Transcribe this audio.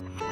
Mm-hmm.